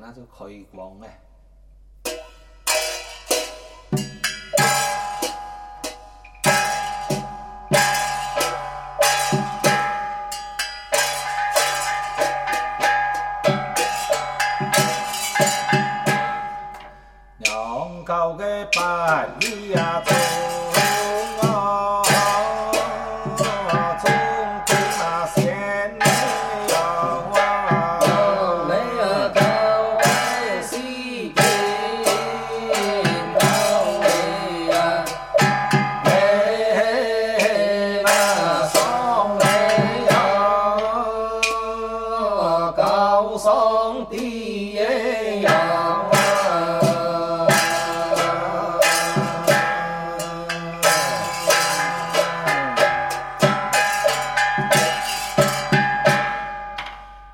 那就可以光嘞，两口个白玉啊。上帝呀！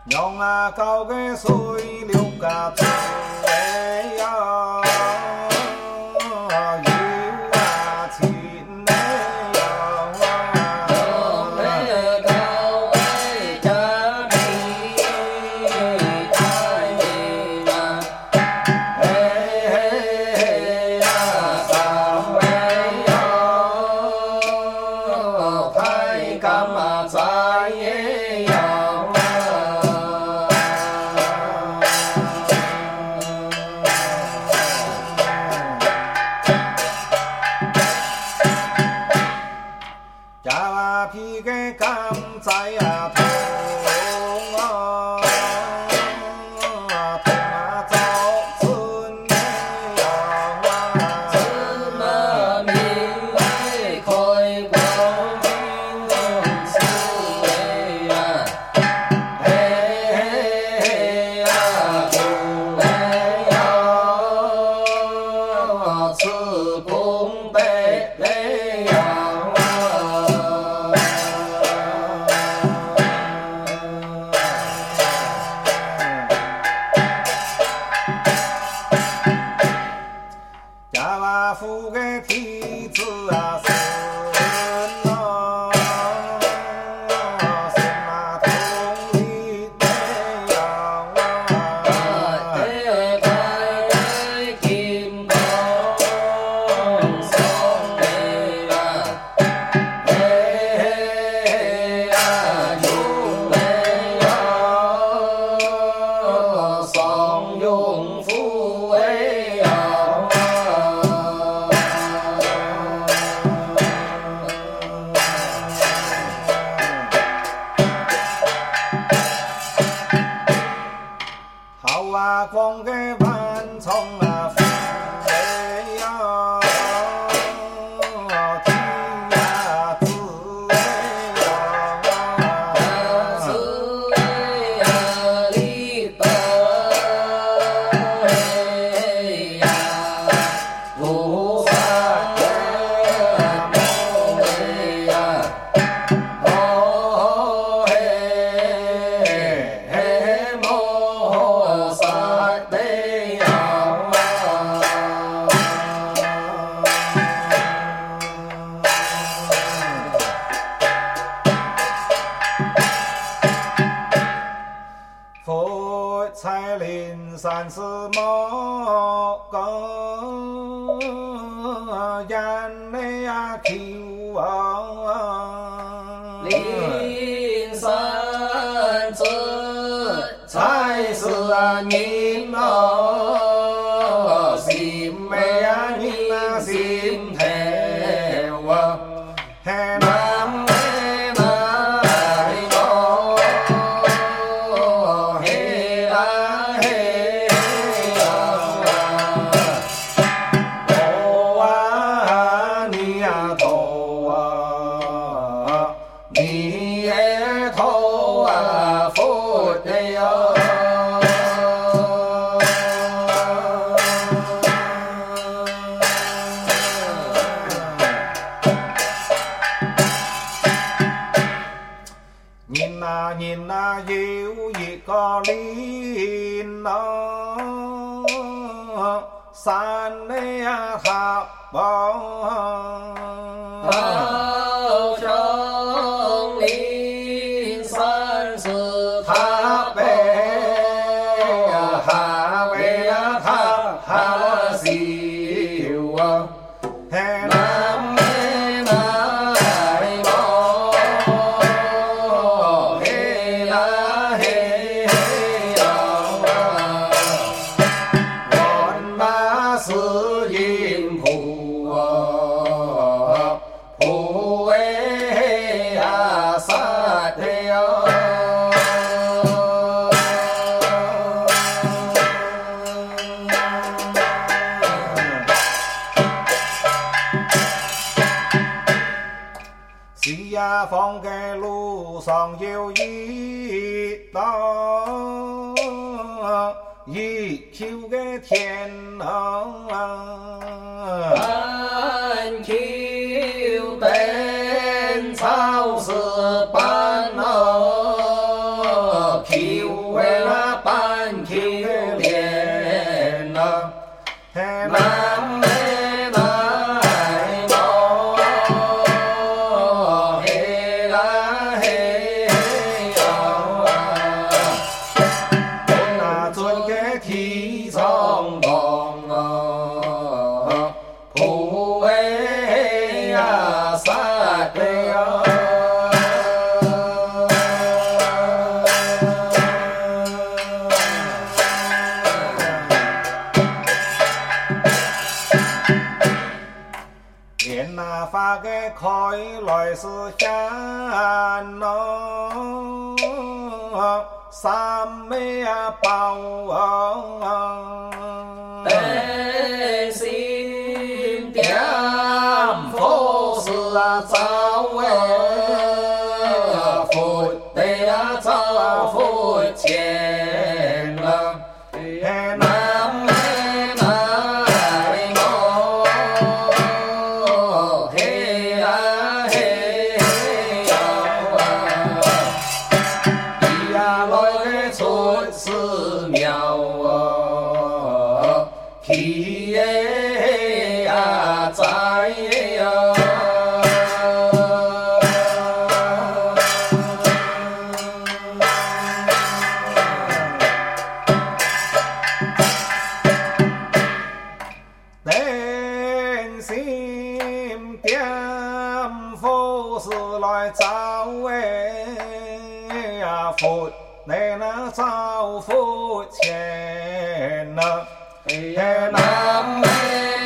娘啊，高跟鞋。Brahma 西方的路上有一道一道的天堂报啊，本心念佛是了。福，乃那造福前呐，哎呀，南า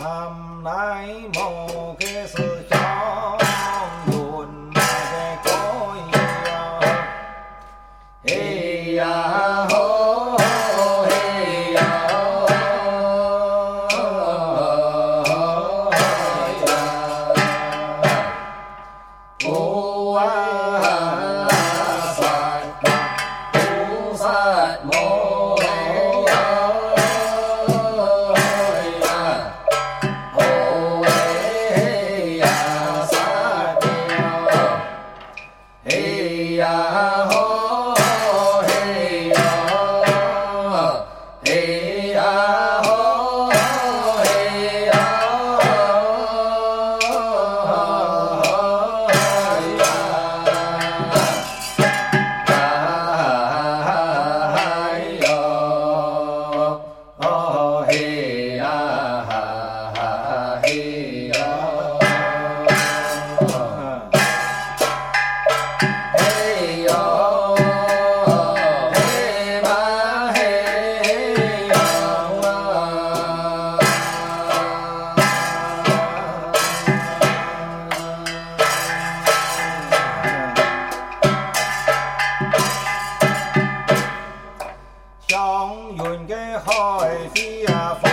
南来某 nay một 棵秧，哎呀海天啊！